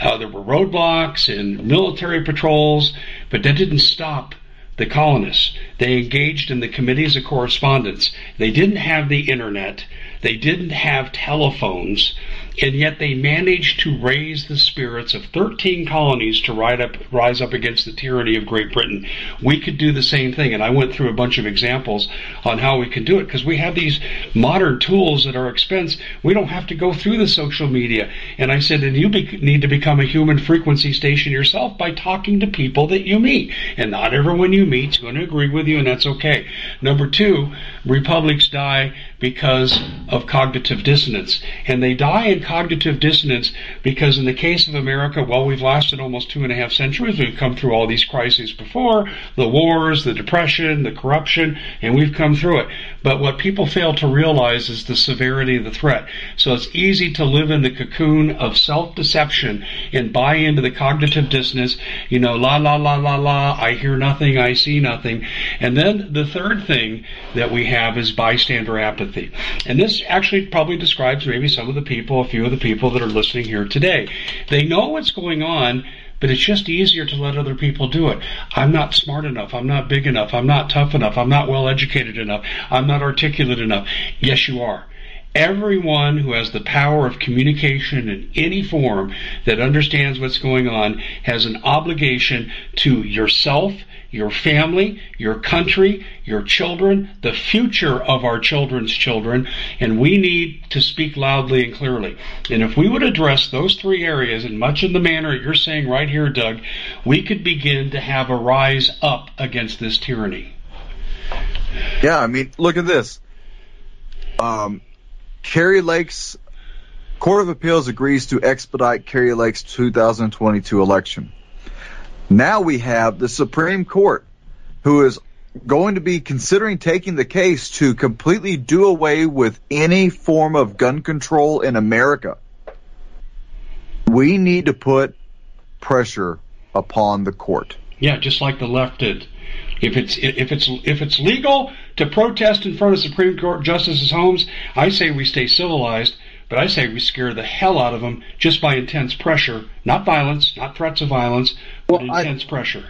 Uh, there were roadblocks and military patrols, but that didn't stop the colonists. They engaged in the committees of correspondence. They didn't have the internet. They didn't have telephones and yet they managed to raise the spirits of 13 colonies to rise up, rise up against the tyranny of Great Britain. We could do the same thing, and I went through a bunch of examples on how we can do it because we have these modern tools at our expense. We don't have to go through the social media. And I said, and you be- need to become a human frequency station yourself by talking to people that you meet. And not everyone you meet is going to agree with you, and that's okay. Number two, republics die because of cognitive dissonance. And they die in cognitive dissonance because in the case of America, well, we've lasted almost two and a half centuries. We've come through all these crises before, the wars, the depression, the corruption, and we've come through it. But what people fail to realize is the severity of the threat. So it's easy to live in the cocoon of self-deception and buy into the cognitive dissonance, you know, la la la la la, I hear nothing, I see nothing. And then the third thing that we have is bystander apathy. And this actually probably describes maybe some of the people, a few of the people that are listening here today. They know what's going on, but it's just easier to let other people do it. I'm not smart enough. I'm not big enough. I'm not tough enough. I'm not well educated enough. I'm not articulate enough. Yes, you are. Everyone who has the power of communication in any form that understands what's going on has an obligation to yourself your family, your country, your children, the future of our children's children, and we need to speak loudly and clearly. And if we would address those three areas in much of the manner you're saying right here, Doug, we could begin to have a rise up against this tyranny. Yeah, I mean, look at this. Um, Kari Lake's Court of Appeals agrees to expedite Kari Lake's 2022 election. Now we have the Supreme Court who is going to be considering taking the case to completely do away with any form of gun control in America. We need to put pressure upon the court. Yeah, just like the left did. If it's if it's if it's legal to protest in front of Supreme Court justices' homes, I say we stay civilized. But I say we scare the hell out of them just by intense pressure, not violence, not threats of violence, well, intense I, pressure.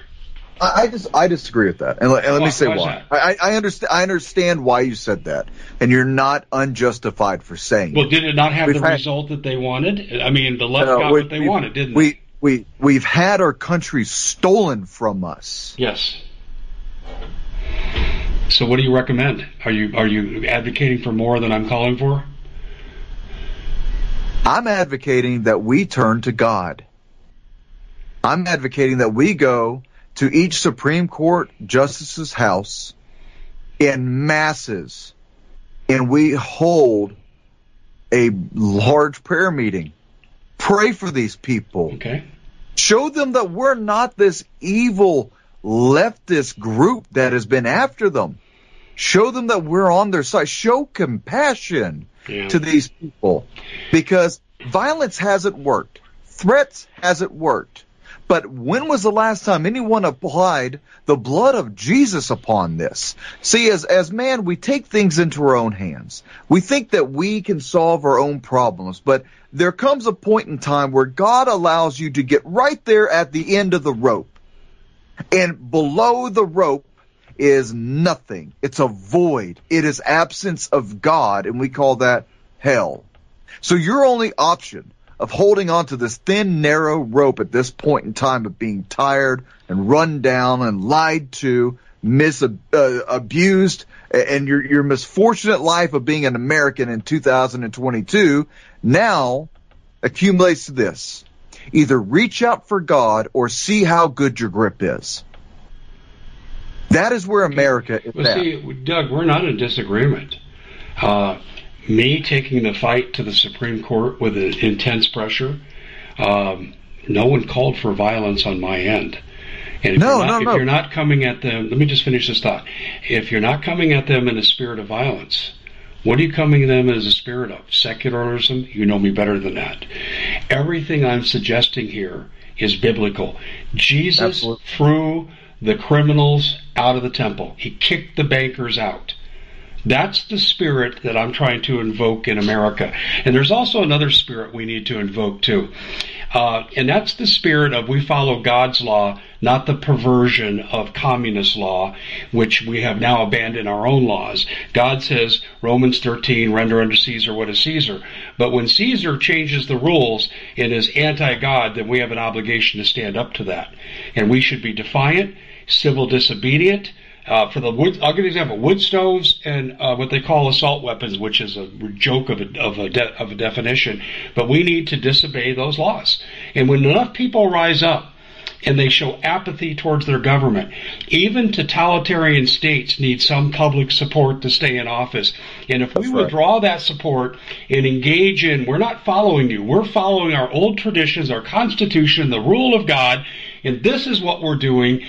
I, just I disagree with that, and, let, and let me say why. why. I, I understand I understand why you said that, and you're not unjustified for saying. It. Well, it. did it not have We've the had, result that they wanted? I mean, the left no, got we, what they we, wanted, didn't we? They? We we've had our country stolen from us. Yes. So, what do you recommend? Are you are you advocating for more than I'm calling for? I'm advocating that we turn to God. I'm advocating that we go to each Supreme Court justice's house in masses and we hold a large prayer meeting. Pray for these people. Okay. Show them that we're not this evil leftist group that has been after them. Show them that we're on their side. Show compassion yeah. to these people because violence hasn't worked. Threats hasn't worked. But when was the last time anyone applied the blood of Jesus upon this? See, as, as man, we take things into our own hands. We think that we can solve our own problems, but there comes a point in time where God allows you to get right there at the end of the rope. And below the rope is nothing. It's a void. It is absence of God, and we call that hell. So your only option of holding on to this thin, narrow rope at this point in time of being tired and run down and lied to, misabused, uh, and your your misfortunate life of being an American in 2022 now accumulates to this. Either reach out for God or see how good your grip is. That is where America is well, at. See, Doug, we're not in disagreement. Uh, me taking the fight to the Supreme Court with intense pressure, um, no one called for violence on my end. And if, no, you're not, no, if you're not coming at them, let me just finish this thought. If you're not coming at them in a spirit of violence, what are you coming at them as a spirit of? Secularism? You know me better than that. Everything I'm suggesting here is biblical. Jesus Absolutely. threw the criminals out of the temple. He kicked the bankers out. That's the spirit that I'm trying to invoke in America. And there's also another spirit we need to invoke too. Uh, and that's the spirit of we follow God's law, not the perversion of communist law, which we have now abandoned our own laws. God says, Romans 13, render unto Caesar what is Caesar. But when Caesar changes the rules and is anti-God, then we have an obligation to stand up to that. And we should be defiant, civil disobedient, uh, for the wood, I'll give you an example: wood stoves and uh, what they call assault weapons, which is a joke of a of a, de- of a definition. But we need to disobey those laws. And when enough people rise up and they show apathy towards their government. Even totalitarian states need some public support to stay in office. And if That's we right. withdraw that support and engage in, we're not following you, we're following our old traditions, our constitution, the rule of God, and this is what we're doing,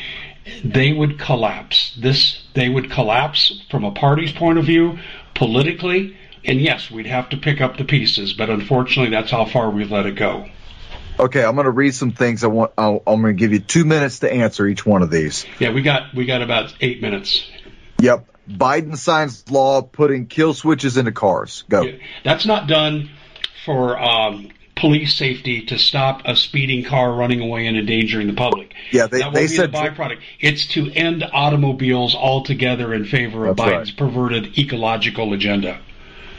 they would collapse. This, they would collapse from a party's point of view, politically, and yes, we'd have to pick up the pieces, but unfortunately, that's how far we've let it go. Okay, I'm going to read some things. I want. i am going to give you two minutes to answer each one of these. Yeah, we got we got about eight minutes. Yep. Biden signs law putting kill switches into cars. Go. Yeah, that's not done for um, police safety to stop a speeding car running away and endangering the public. Yeah, they, that they said the byproduct. It's to end automobiles altogether in favor of Biden's right. perverted ecological agenda.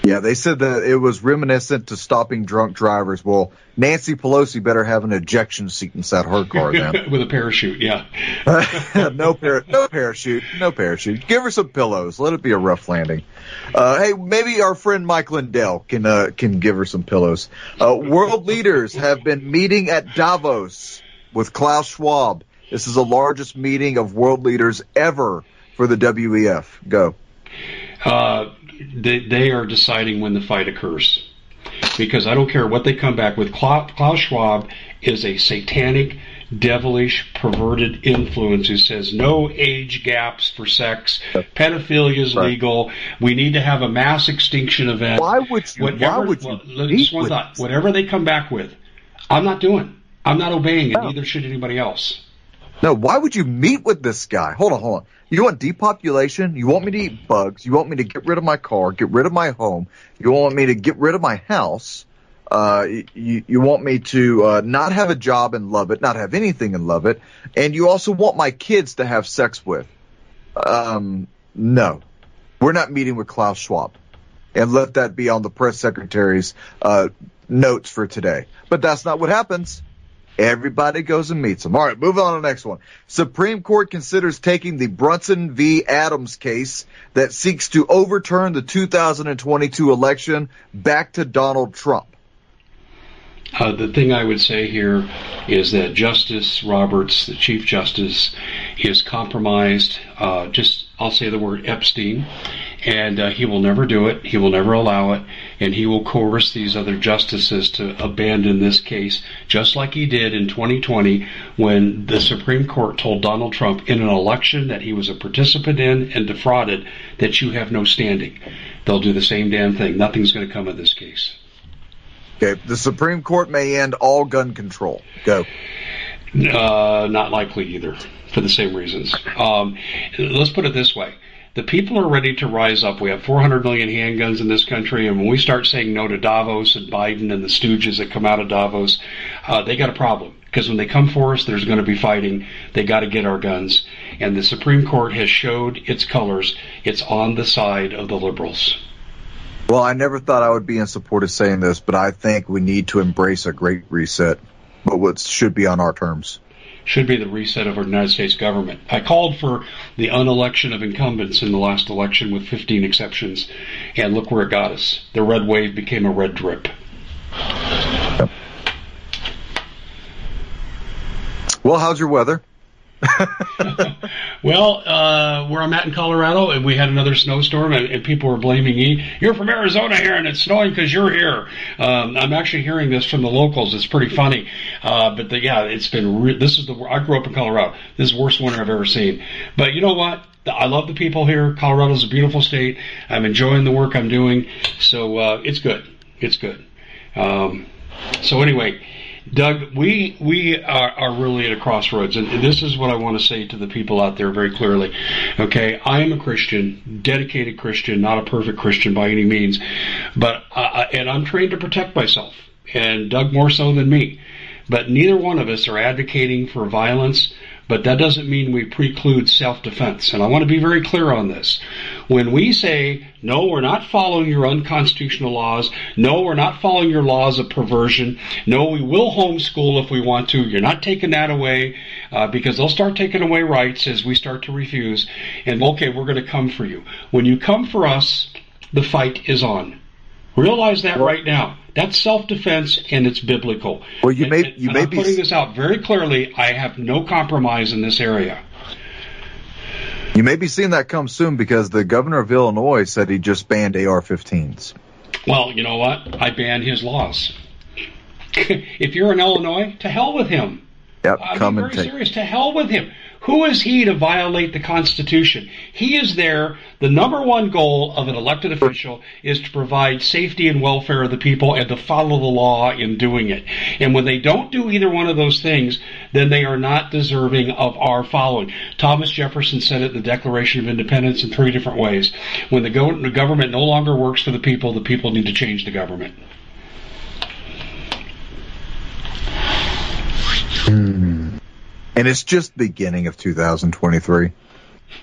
Yeah, they said that it was reminiscent to stopping drunk drivers. Well, Nancy Pelosi better have an ejection seat inside her car then. With a parachute, yeah. no par- no parachute, no parachute. Give her some pillows. Let it be a rough landing. Uh, hey, maybe our friend Mike Lindell can uh, can give her some pillows. Uh, world leaders have been meeting at Davos with Klaus Schwab. This is the largest meeting of world leaders ever for the WEF. Go. Uh, they, they are deciding when the fight occurs. Because I don't care what they come back with. Klaus Schwab is a satanic, devilish, perverted influence who says no age gaps for sex, pedophilia is right. legal, we need to have a mass extinction event. Why would you? Whatever, why would you? Well, just one thought. Whatever they come back with, I'm not doing. I'm not obeying it. No. Neither should anybody else. No, why would you meet with this guy? Hold on, hold on. You want depopulation? You want me to eat bugs? You want me to get rid of my car, get rid of my home? You want me to get rid of my house? Uh, you, you want me to uh, not have a job and love it, not have anything and love it, and you also want my kids to have sex with? Um, no, we're not meeting with Klaus Schwab, and let that be on the press secretary's uh, notes for today. But that's not what happens. Everybody goes and meets them. All right, move on to the next one. Supreme Court considers taking the Brunson v. Adams case that seeks to overturn the 2022 election back to Donald Trump. Uh, the thing I would say here is that Justice Roberts, the Chief Justice, is compromised. Uh, just, I'll say the word Epstein and uh, he will never do it. He will never allow it, and he will coerce these other justices to abandon this case, just like he did in 2020 when the Supreme Court told Donald Trump in an election that he was a participant in and defrauded that you have no standing. They'll do the same damn thing. Nothing's going to come of this case. Okay, the Supreme Court may end all gun control. Go. Uh, not likely either, for the same reasons. Um, let's put it this way the people are ready to rise up. We have 400 million handguns in this country, and when we start saying no to Davos and Biden and the stooges that come out of Davos, uh, they got a problem. Because when they come for us, there's going to be fighting. They got to get our guns. And the Supreme Court has showed its colors. It's on the side of the liberals. Well, I never thought I would be in support of saying this, but I think we need to embrace a great reset, but what should be on our terms should be the reset of our United States government. I called for the unelection of incumbents in the last election with 15 exceptions, and look where it got us. The red wave became a red drip. Well, how's your weather? well, uh, where I'm at in Colorado, and we had another snowstorm, and, and, people were blaming me. You're from Arizona here, and it's snowing because you're here. Um, I'm actually hearing this from the locals. It's pretty funny, uh, but the, yeah, it's been. Re- this is the. I grew up in Colorado. This is the worst winter I've ever seen. But you know what? I love the people here. Colorado's a beautiful state. I'm enjoying the work I'm doing, so uh, it's good. It's good. Um, so anyway Doug, we we are, are really at a crossroads, and this is what I want to say to the people out there very clearly. Okay, I am a Christian, dedicated Christian, not a perfect Christian by any means, but uh, and I'm trained to protect myself, and Doug more so than me. But neither one of us are advocating for violence but that doesn't mean we preclude self-defense. And I want to be very clear on this. When we say, no, we're not following your unconstitutional laws, no, we're not following your laws of perversion, no, we will homeschool if we want to, you're not taking that away, uh, because they'll start taking away rights as we start to refuse, and okay, we're going to come for you. When you come for us, the fight is on. Realize that right now. That's self-defense and it's biblical. Well, you may and, you and may I'm be putting this out very clearly. I have no compromise in this area. you may be seeing that come soon because the governor of Illinois said he just banned AR-15s. Well, you know what? I ban his laws. if you're in Illinois, to hell with him. Yep, I'm come and serious. To hell with him. Who is he to violate the Constitution? He is there. The number one goal of an elected official is to provide safety and welfare of the people and to follow the law in doing it. And when they don't do either one of those things, then they are not deserving of our following. Thomas Jefferson said it in the Declaration of Independence in three different ways. When the, go- the government no longer works for the people, the people need to change the government. Hmm. And it's just beginning of 2023.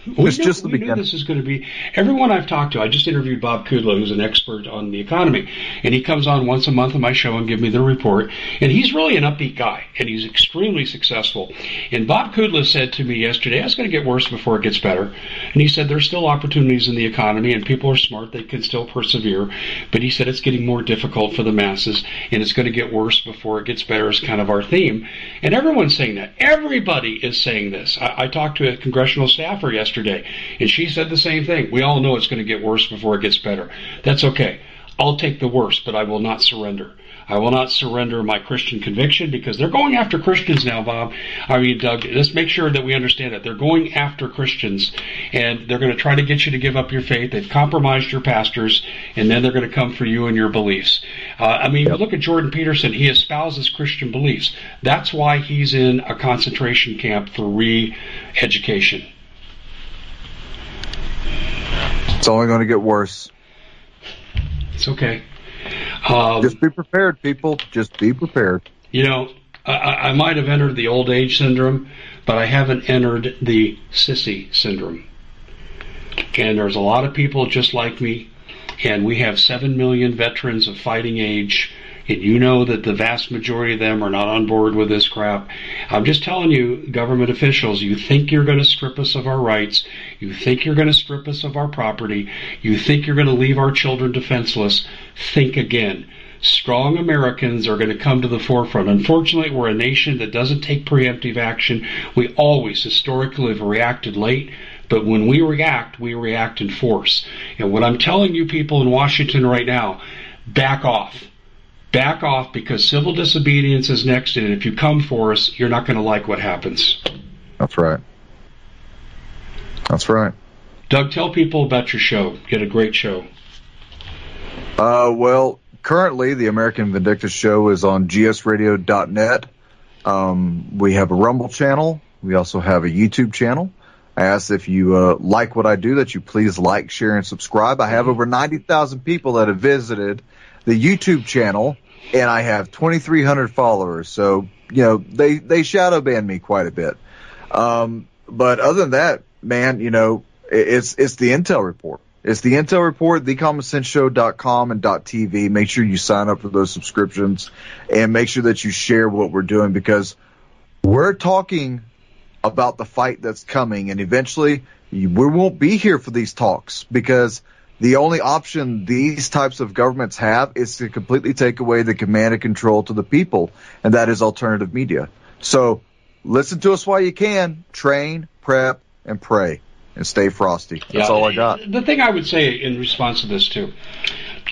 We It's knew, just the we knew beginning. this is going to be. Everyone I've talked to, I just interviewed Bob Kudla, who's an expert on the economy, and he comes on once a month on my show and give me the report. And he's really an upbeat guy, and he's extremely successful. And Bob Kudla said to me yesterday, "It's going to get worse before it gets better." And he said there's still opportunities in the economy, and people are smart; they can still persevere. But he said it's getting more difficult for the masses, and it's going to get worse before it gets better. Is kind of our theme, and everyone's saying that. Everybody is saying this. I, I talked to a congressional staffer yesterday, and she said the same thing. We all know it's going to get worse before it gets better. That's okay. I'll take the worst, but I will not surrender. I will not surrender my Christian conviction because they're going after Christians now, Bob. I mean, Doug, let's make sure that we understand that. They're going after Christians and they're going to try to get you to give up your faith. They've compromised your pastors and then they're going to come for you and your beliefs. Uh, I mean, you look at Jordan Peterson. He espouses Christian beliefs. That's why he's in a concentration camp for re-education. It's only going to get worse. It's okay. Um, Just be prepared, people. Just be prepared. You know, I, I might have entered the old age syndrome, but I haven't entered the sissy syndrome. And there's a lot of people just like me, and we have 7 million veterans of fighting age, and you know that the vast majority of them are not on board with this crap. I'm just telling you, government officials, you think you're going to strip us of our rights, you think you're going to strip us of our property, you think you're going to leave our children defenseless, think again strong Americans are going to come to the forefront. Unfortunately, we're a nation that doesn't take preemptive action. We always historically have reacted late, but when we react, we react in force. And what I'm telling you people in Washington right now, back off. Back off because civil disobedience is next, and if you come for us, you're not going to like what happens. That's right. That's right. Doug, tell people about your show. You had a great show. Uh, well, currently the American Vindictus show is on gsradio.net. Um, we have a Rumble channel. We also have a YouTube channel. I ask if you uh, like what I do that you please like, share, and subscribe. I have over 90,000 people that have visited the YouTube channel, and I have 2,300 followers. So, you know, they, they shadow ban me quite a bit. Um, but other than that, man, you know, it- it's, it's the Intel report. It's the Intel report, thecommonsenseshow.com and .tv. Make sure you sign up for those subscriptions and make sure that you share what we're doing because we're talking about the fight that's coming and eventually we won't be here for these talks because the only option these types of governments have is to completely take away the command and control to the people and that is alternative media. So listen to us while you can, train, prep, and pray and stay frosty. That's Yeah, all I got. The thing I would say in response to this too,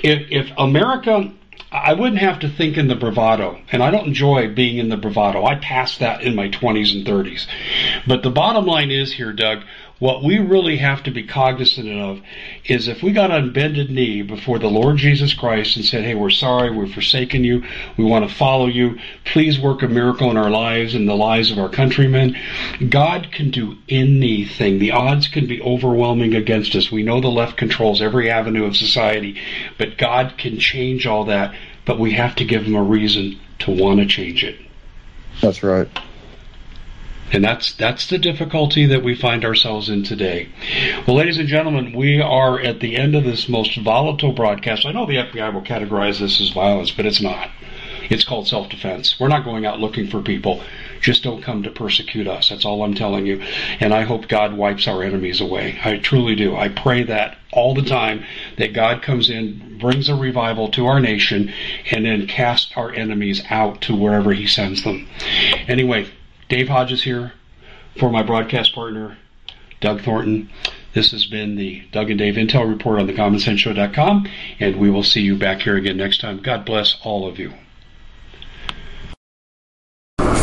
if if America, I wouldn't have to think in the bravado, and I don't enjoy being in the bravado. I passed that in my 20s and 30s. But the bottom line is here, Doug. What we really have to be cognizant of is if we got on bended knee before the Lord Jesus Christ and said, Hey, we're sorry, we've forsaken you, we want to follow you, please work a miracle in our lives and the lives of our countrymen. God can do anything. The odds can be overwhelming against us. We know the left controls every avenue of society, but God can change all that, but we have to give him a reason to want to change it. That's right. And that's that's the difficulty that we find ourselves in today. Well, ladies and gentlemen, we are at the end of this most volatile broadcast. I know the FBI will categorize this as violence, but it's not. It's called self defense. We're not going out looking for people. Just don't come to persecute us. That's all I'm telling you. And I hope God wipes our enemies away. I truly do. I pray that all the time that God comes in, brings a revival to our nation, and then casts our enemies out to wherever He sends them. Anyway, Dave Hodges here for my broadcast partner, Doug Thornton. This has been the Doug and Dave Intel Report on the thecommonsenseshow.com, and we will see you back here again next time. God bless all of you.